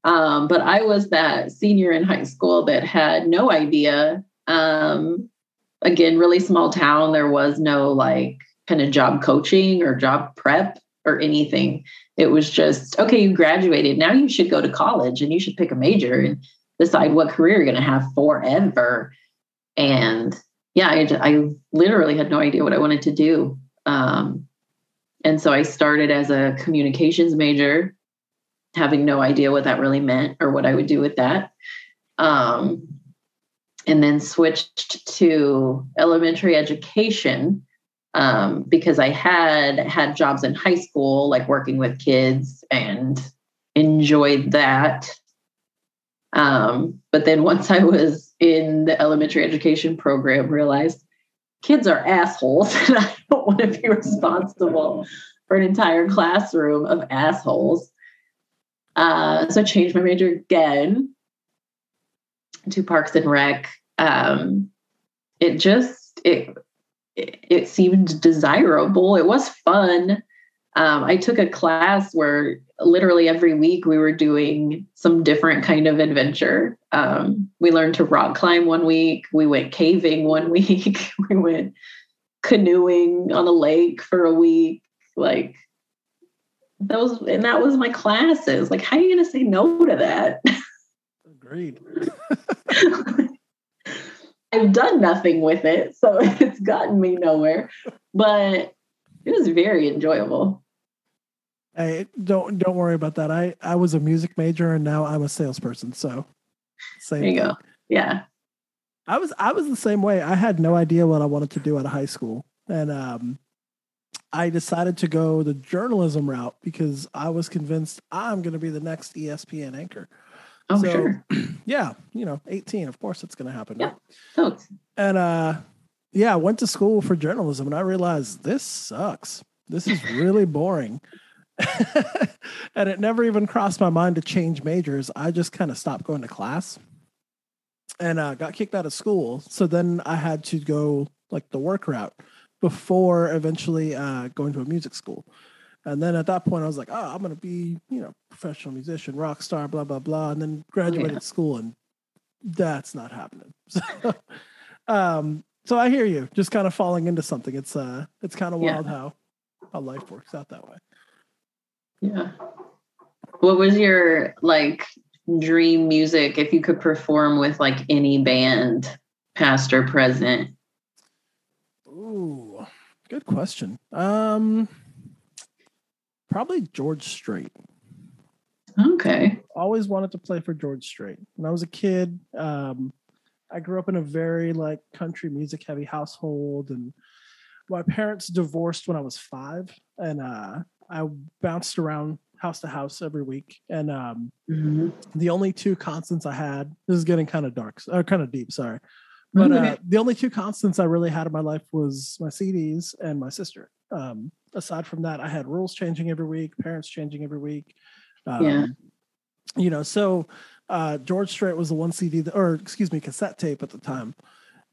Um, but I was that senior in high school that had no idea. Um, again, really small town. There was no like kind of job coaching or job prep or anything. It was just, okay, you graduated. Now you should go to college and you should pick a major and decide what career you're going to have forever. And yeah, I, I, literally had no idea what I wanted to do. Um, and so I started as a communications major, having no idea what that really meant or what I would do with that. Um, and then switched to elementary education um, because I had had jobs in high school, like working with kids, and enjoyed that. Um, but then once I was in the elementary education program, realized kids are assholes, and I don't want to be responsible for an entire classroom of assholes. Uh, so I changed my major again to Parks and Rec. Um, it just it it, seemed desirable. It was fun. Um, I took a class where literally every week we were doing some different kind of adventure. Um, we learned to rock climb one week. We went caving one week. we went canoeing on a lake for a week. Like those, and that was my classes. Like, how are you going to say no to that?
Agreed.
I've done nothing with it, so it's gotten me nowhere. But it was very enjoyable.
Hey, don't don't worry about that. I I was a music major and now I'm a salesperson. So
same. There you thing. go. Yeah.
I was I was the same way. I had no idea what I wanted to do out of high school, and um, I decided to go the journalism route because I was convinced I'm going to be the next ESPN anchor.
Oh, so, sure.
Yeah, you know, 18, of course it's going to happen.
Yeah. Right? Oh.
And uh yeah, I went to school for journalism and I realized this sucks. This is really boring. and it never even crossed my mind to change majors. I just kind of stopped going to class and uh, got kicked out of school. So then I had to go like the work route before eventually uh, going to a music school. And then at that point, I was like, oh, I'm going to be, you know, professional musician, rock star, blah, blah, blah. And then graduated yeah. school and that's not happening. So, um, so I hear you just kind of falling into something. It's, uh, it's kind of wild yeah. how, how life works out that way.
Yeah. What was your like dream music if you could perform with like any band, past or present?
Ooh, good question. Um, Probably George Strait.
Okay.
Always wanted to play for George Strait. When I was a kid, um, I grew up in a very like country music heavy household, and my parents divorced when I was five, and uh, I bounced around house to house every week. And um, mm-hmm. the only two constants I had this is getting kind of dark, or kind of deep. Sorry, but uh, the only two constants I really had in my life was my CDs and my sister. Um, aside from that, I had rules changing every week, parents changing every week. Um, yeah. You know, so uh, George Strait was the one CD, that, or excuse me, cassette tape at the time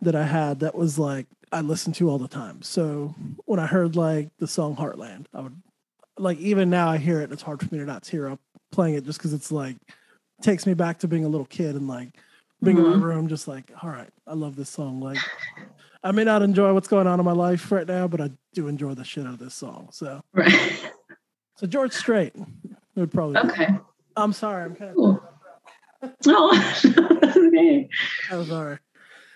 that I had that was like I listened to all the time. So when I heard like the song Heartland, I would like even now I hear it. It's hard for me to not tear up playing it just because it's like takes me back to being a little kid and like being mm-hmm. in my room, just like all right, I love this song. Like I may not enjoy what's going on in my life right now, but I do enjoy the shit out of this song. So,
right.
So George Strait would probably.
Okay. Be.
I'm sorry. I'm kind of.
Cool. Oh, okay.
I'm sorry.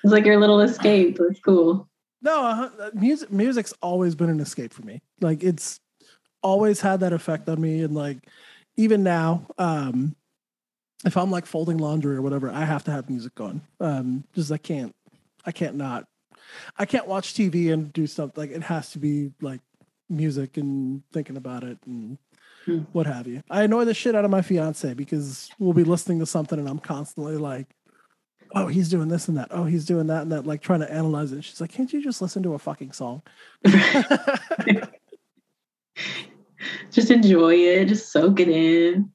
It's like your little escape. That's cool.
No, uh, music. Music's always been an escape for me. Like it's always had that effect on me, and like even now, um, if I'm like folding laundry or whatever, I have to have music on. Um, just I can't, I can't not I can't watch TV and do something like it has to be like music and thinking about it and hmm. what have you. I annoy the shit out of my fiance because we'll be listening to something and I'm constantly like, oh, he's doing this and that. Oh, he's doing that and that, like trying to analyze it. She's like, can't you just listen to a fucking song?
just enjoy it, just soak it in.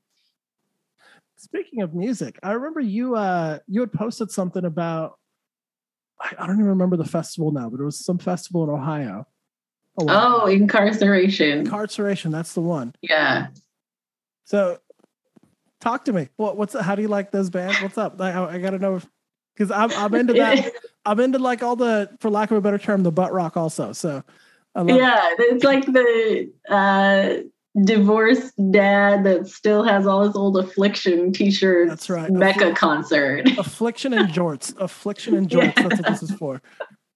Speaking of music, I remember you uh you had posted something about I, don't even remember the festival now, but it was some festival in Ohio.
Oh, Inkcarceration.
Inkcarceration, that's the one.
Yeah.
So talk to me. What what's how do you like those bands? What's up? I, I gotta know because I'm I'm into that. I'm into like all the, for lack of a better term, the butt rock also. So
yeah, it. it's like the uh divorced dad that still has all his old affliction t-shirts.
That's right.
Mecca concert.
Affliction and jorts. Affliction and jorts. Yeah. That's what this is for.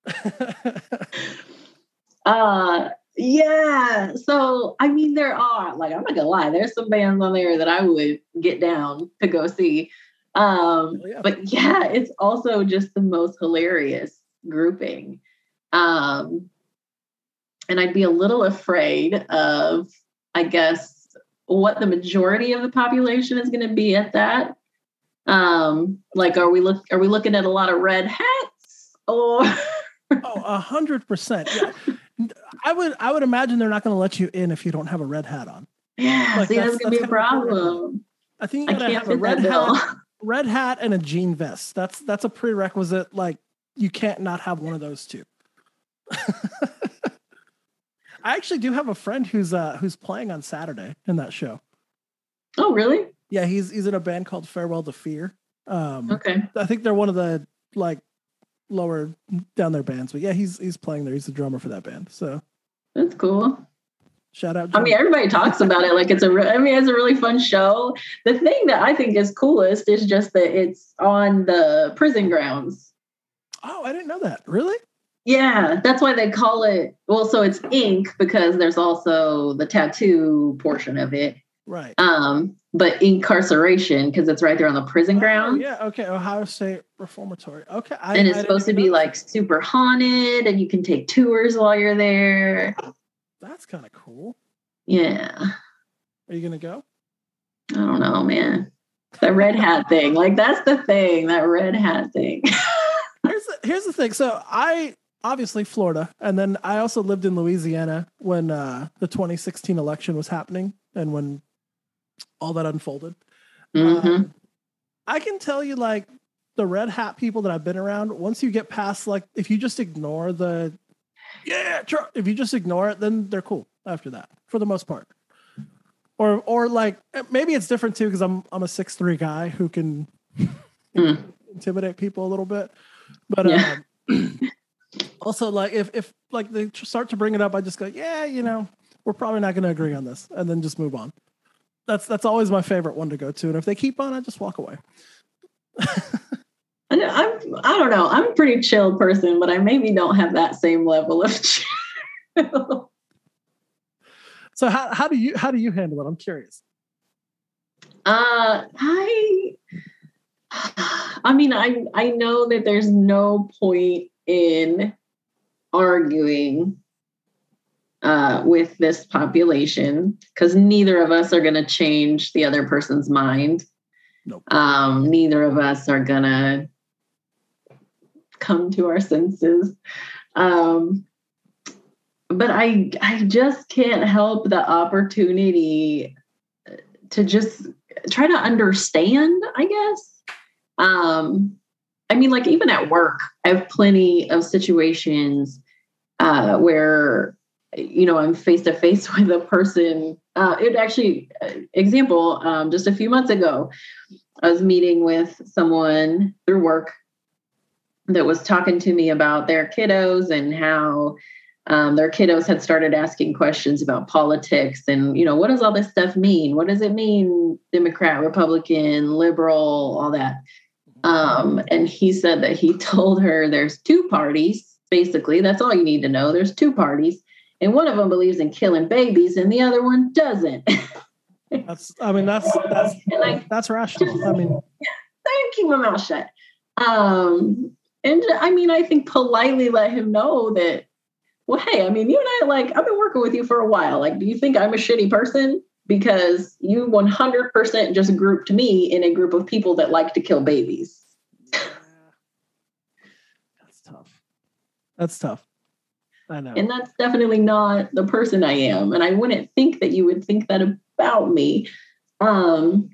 uh yeah. So I mean there are like I'm not gonna lie, there's some bands on there that I would get down to go see. Um yeah. but yeah, it's also just the most hilarious grouping. Um and I'd be a little afraid of I guess, what the majority of the population is going to be at that. Um, like, are we look are we looking at a lot of red hats or?
oh, a hundred percent. I would I would imagine they're not going to let you in if you don't have a red hat on.
Yeah, like, see, that's, that's going to be a problem.
I think you got to have a red hat, red hat, and a jean vest. That's that's a prerequisite. Like you can't not have one of those two. I actually do have a friend who's uh who's playing on Saturday in that show.
Oh, really?
Yeah, he's he's in a band called Farewell to Fear.
Um, okay. I
think they're one of the like lower down their bands, but yeah, he's he's playing there. He's the drummer for that band. So
that's cool.
Shout out.
I mean, everybody talks about it like it's a. Re- I mean, it's a really fun show. The thing that I think is coolest is just that it's on the prison grounds.
Oh, I didn't know that. Really?
Yeah, that's why they call it. Well, so it's ink because there's also the tattoo portion of it.
Right.
Um, but Inkcarceration because it's right there on the prison oh, ground.
Yeah. Okay. Ohio State Reformatory. Okay.
I, and it's supposed to be like super haunted, and you can take tours while you're there.
That's kind of cool.
Yeah.
Are you gonna go?
I don't know, man. The red hat thing, like that's the thing. That red hat thing.
here's the, here's the thing. So I obviously Florida, and then I also lived in Louisiana when uh, the 2016 election was happening and when all that unfolded.
Mm-hmm. Um,
I can tell you, like the red hat people that I've been around, once you get past, like, if you just ignore the, yeah, if you just ignore it, then they're cool after that for the most part. Or, or like maybe it's different too because I'm I'm a six three guy who can mm. intimidate people a little bit, but yeah. um, also like if if like they start to bring it up, I just go, yeah, you know, we're probably not going to agree on this, and then just move on. That's that's always my favorite one to go to, and if they keep on, I just walk away.
I'm I don't know. I'm a pretty chill person, but I maybe don't have that same level of chill.
so how how do you how do you handle it? I'm curious.
Uh, I I mean, I I know that there's no point in arguing uh, with this population because neither of us are going to change the other person's mind.
Nope.
Um, neither of us are going to come to our senses. Um, but I, I just can't help the opportunity to just try to understand, I guess. Um, I mean, like even at work, I have plenty of situations uh, where you know I'm face to face with a person. Uh, it actually, uh, example, um, just a few months ago, I was meeting with someone through work that was talking to me about their kiddos and how um, their kiddos had started asking questions about politics and you know what does all this stuff mean what does it mean democrat republican liberal all that um, and he said that he told her there's two parties, basically. That's all you need to know. There's two parties, and one of them believes in killing babies, and the other one doesn't.
that's, I mean, that's that's I, that's rational. I mean,
yeah, I keep my mouth shut. Um, and I mean, I think politely let him know that. Well, hey, I mean, you and I like I've been working with you for a while. Like, do you think I'm a shitty person? Because you 100% just grouped me in a group of people that like to kill babies.
That's tough. That's tough. I know.
And that's definitely not the person I am. And I wouldn't think that you would think that about me. Um,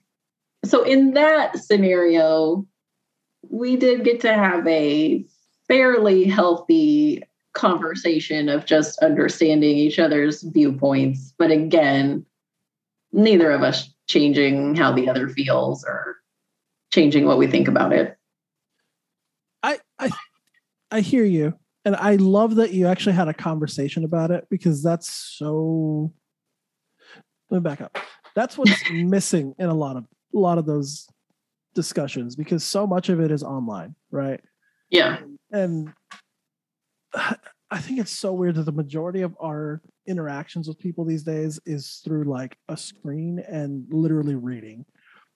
so in that scenario, we did get to have a fairly healthy conversation of just understanding each other's viewpoints. But again, neither of us changing how the other feels or changing what we think about it.
I I I hear you. And I love that you actually had a conversation about it because that's so let me back up. That's what's missing in a lot of a lot of those discussions because so much of it is online, right?
Yeah.
And I think it's so weird that the majority of our interactions with people these days is through like a screen and literally reading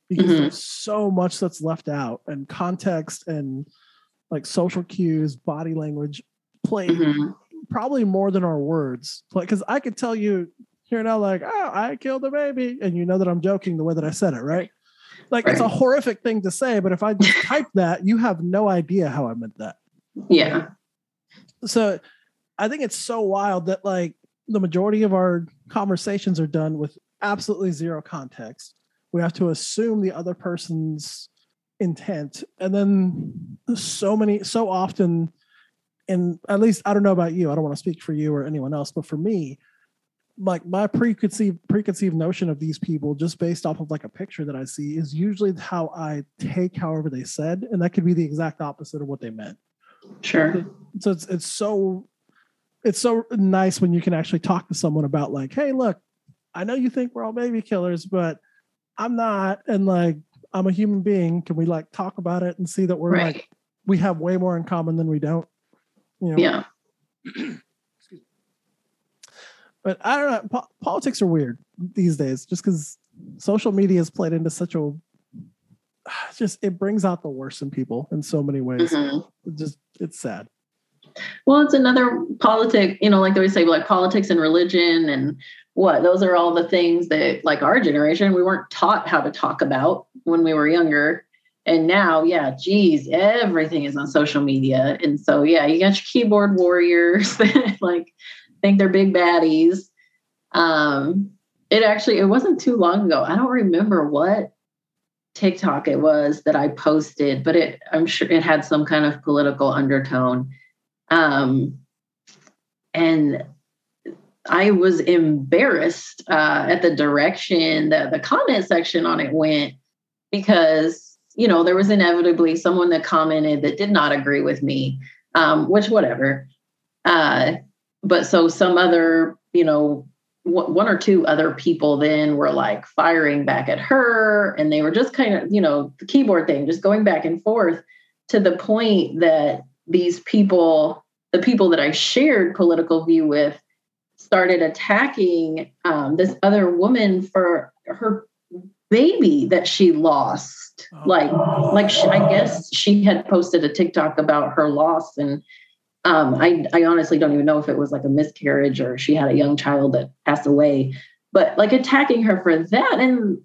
because
Mhm.
there's so much that's left out and context and like social cues, body language play
Mhm.
probably more than our words. Like, Because I could tell you here now, like, oh, I killed a baby, and you know that I'm joking the way that I said it, right? Like it's a horrific thing to say, but if I just type that, you have no idea how I meant that.
Yeah.
So I think it's so wild that like the majority of our conversations are done with absolutely zero context. We have to assume the other person's intent. And then so many, so often, and at least I don't know about you, I don't want to speak for you or anyone else, but for me, like my preconceived preconceived notion of these people just based off of like a picture that I see is usually how I take however they said, and that could be the exact opposite of what they meant
Sure.
so it's it's so it's so nice when you can actually talk to someone about like hey look i know you think we're all baby killers but i'm not and like i'm a human being can we like talk about it and see that we're
Right.
like we have way more in common than we don't you know
Yeah. Excuse me.
But i don't know po- politics are weird these days just because social media has played into such a just it brings out the worst in people in so many ways
Mhm.
It just it's sad
Well, it's another politic, you know, like they always say, like politics and religion and what those are all the things that, like our generation, we weren't taught how to talk about when we were younger. And now, yeah, geez, everything is on social media. And so, yeah, you got your keyboard warriors that like think they're big baddies. Um, it actually, it wasn't too long ago. I don't remember what TikTok it was that I posted, but it, I'm sure it had some kind of political undertone um, and I was embarrassed uh, at the direction that the comment section on it went because you know there was inevitably someone that commented that did not agree with me, um, which whatever. Uh, but so some other you know w- one or two other people then were like firing back at her, and they were just kind of you know the keyboard thing, just going back and forth to the point that these people, the people that I shared political view with, started attacking um, this other woman for her baby that she lost.
Oh.
Like, like she, I guess she had posted a TikTok about her loss, and um, I, I honestly don't even know if it was like a miscarriage or she had a young child that passed away. But like attacking her for that and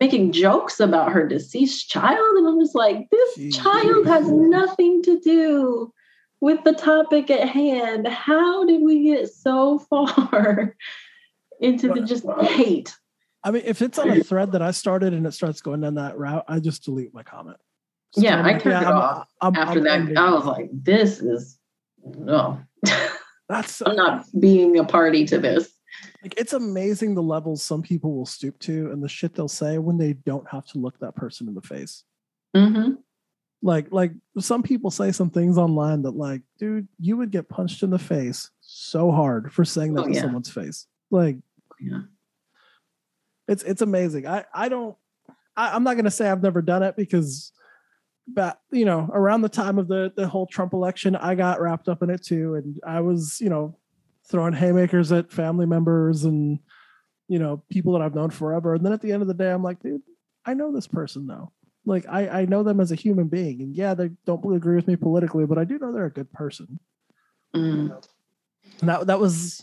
making jokes about her deceased child, and I'm just like, this
Jeez.
child has nothing to do with the topic at hand. How did we get so far into the just hate?
I mean, if it's on a thread that I started and it starts going down that route, I just delete my comment. So
Yeah,
I'm
I
like,
turned it
I'm-
off
I'm-
After that, I was like, this is no,
that's
I'm not being a party to this.
Like it's amazing the levels some people will stoop to and the shit they'll say when they don't have to look that person in the face.
hmm
Like, like some people say some things online that, like, dude, you would get punched in the face so hard for saying that
Oh,
to
yeah.
someone's face. Like,
Yeah.
it's it's amazing. I I don't. I, I'm not gonna say I've never done it because, but you know, around the time of the the whole Trump election, I got wrapped up in it too, and I was you know throwing haymakers at family members and you know people that I've known forever. And then at the end of the day, I'm like, dude, I know this person though. Like I I know them as a human being, and yeah, they don't agree with me politically, but I do know they're a good person.
Mm.
And that that was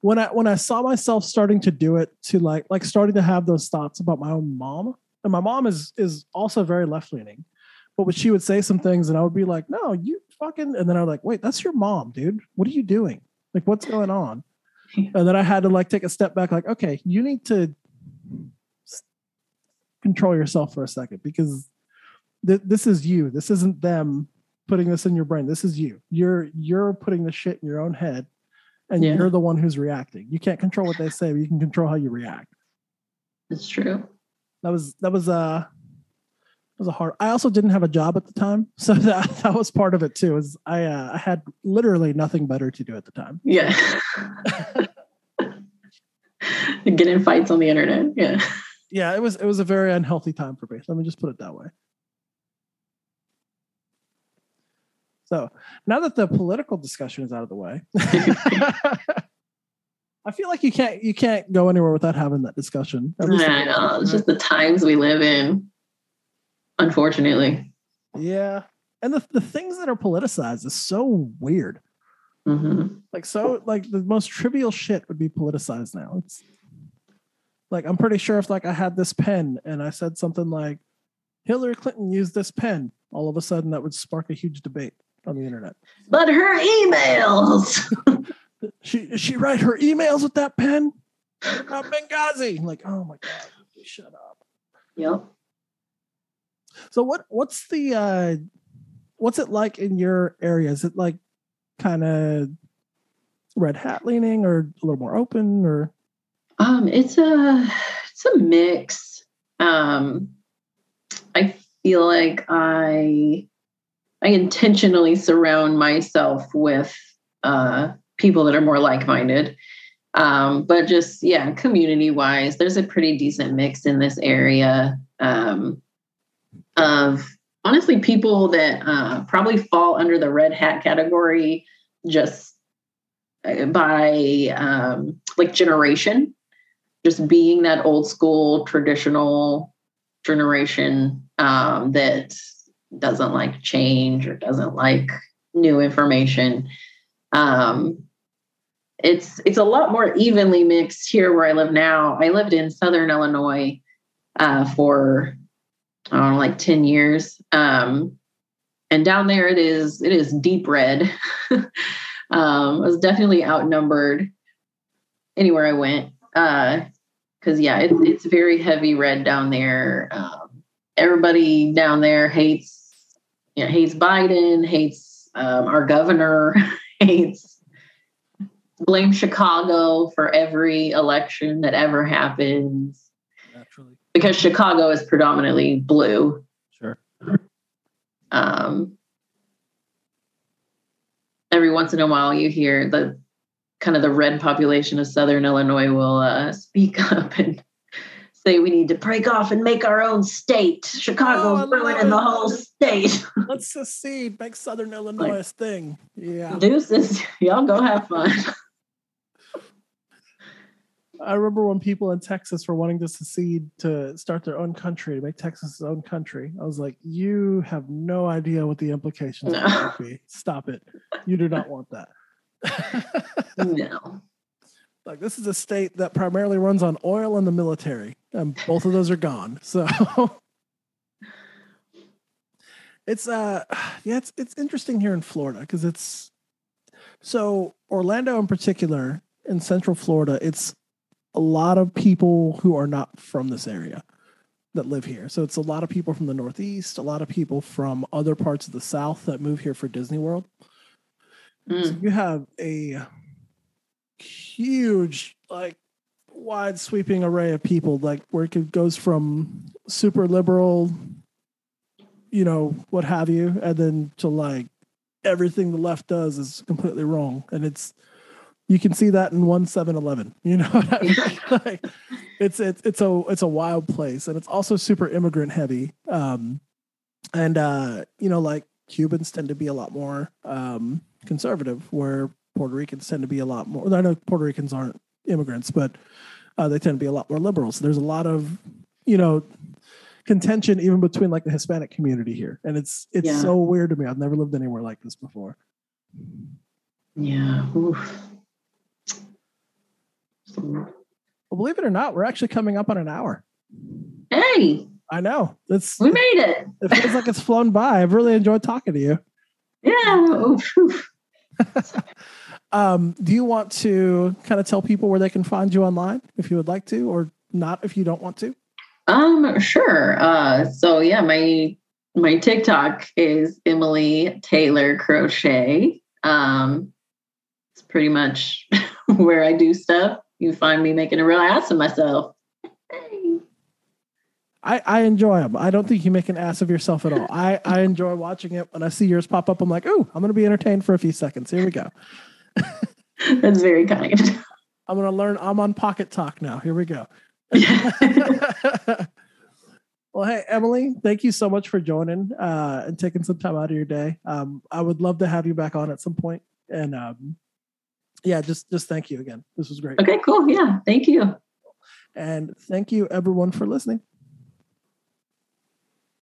when I when I saw myself starting to do it to like like starting to have those thoughts about my own mom. And my mom is is also very left leaning. But when she would say some things and I would be like, no, you fucking and then I was like, wait, that's your mom, dude. What are you doing? Like what's going on? And then I had to like take a step back, like, okay, you need to control yourself for a second because th- this is you. This isn't them putting this in your brain. This is you. You're you're putting the shit in your own head, and
Yeah.
you're the one who's reacting. You can't control what they say, but you can control how you react.
It's true.
That was that was uh was a hard. I also didn't have a job at the time, so that that was part of it too. Is I uh, I had literally nothing better to do at the time.
Yeah. Get in fights on the internet. Yeah.
Yeah, it was it was a very unhealthy time for me. Let me just put it that way. So now that the political discussion is out of the way, I feel like you can't you can't go anywhere without having that discussion.
I know. It's just the times we live in. Unfortunately.
yeah, and the the things that are politicized is so weird.
hmm
Like so, like the most trivial shit would be politicized now. It's like I'm pretty sure if like I had this pen and I said something like Hillary Clinton used this pen, all of a sudden that would spark a huge debate on the internet.
But her emails.
She she write her emails with that pen? Not Benghazi. I'm like, oh my god, shut up.
Yep.
So what what's the uh what's it like in your area? Is it like kind of red hat leaning or a little more open or
Um, it's a it's a mix. Um, I feel like I I intentionally surround myself with uh, people that are more like minded. Um, but just yeah, community wise, there's a pretty decent mix in this area um, of honestly people that uh, probably fall under the red hat category just uh, by um, like generation. Just being that old school traditional generation um, that doesn't like change or doesn't like new information. Um, it's it's a lot more evenly mixed here where i live now. I lived in southern illinois uh, for I don't know, like 10 years um, and down there it is it is deep red um, i was definitely outnumbered anywhere i went uh, because yeah, it, it's very heavy red down there. Um, everybody down there hates, you know, hates Biden, hates um, our governor, hates blame Chicago for every election that ever happens? Because Chicago is predominantly blue.
Sure.
Um, every once in a while, you hear the kind of the red population of Southern Illinois will uh, speak up and say we need to break off and make our own state.
Oh, I
Chicago's
love
ruining the whole state.
Let's secede, make Southern Illinois a thing. Yeah.
Deuces, y'all go have fun.
I remember when people in Texas were wanting to secede to start their own country, to make Texas its own country. I was like, you have no idea what the implications
No.
would be. Stop it. You do not want that.
no.
like this is a state that primarily runs on oil and the military, and both of those are gone. So it's uh yeah, it's it's interesting here in Florida because it's so Orlando in particular in Central Florida, it's a lot of people who are not from this area that live here. So it's a lot of people from the Northeast, a lot of people from other parts of the South that move here for Disney World. So
Mm,
you have a huge, like, wide sweeping array of people, like where it goes from super liberal, you know, what have you, and then to like everything the left does is completely wrong. And it's you can see that in one 7-Eleven. You know what I mean? like, it's it's it's a it's a wild place, and it's also super immigrant heavy. Um, and uh, you know, like Cubans tend to be a lot more um, conservative, where Puerto Ricans tend to be a lot more. I know Puerto Ricans aren't immigrants, but uh, they tend to be a lot more liberal. So there's a lot of, you know, contention even between like the Hispanic community here, and it's it's
Yeah.
so weird to me. I've never lived anywhere like this before.
yeah. Oof.
Well, believe it or not, we're actually coming up on an hour.
Hey,
I know it's
we made it.
it feels like it's flown by. I've really enjoyed talking to you.
Yeah. Oof.
Um, do you want to kind of tell people where they can find you online if you would like to, or not if you don't want to?
Um, sure. Uh, so yeah, my my TikTok is Emily Taylor Crochet. Um, it's pretty much where I do stuff. You find me making a real ass of myself.
I, I enjoy them. I don't think you make an ass of yourself at all. I, I enjoy watching it. When I see yours pop up, I'm like, oh, I'm going to be entertained for a few seconds. Here we go.
That's very kind.
I'm going to learn. I'm on Pocket Talk now. Here we go. well, hey, Emily, thank you so much for joining uh, and taking some time out of your day. Um, I would love to have you back on at some. And um, yeah, just just thank you again. This was great.
Okay, cool. Yeah, thank you.
And thank you everyone for listening.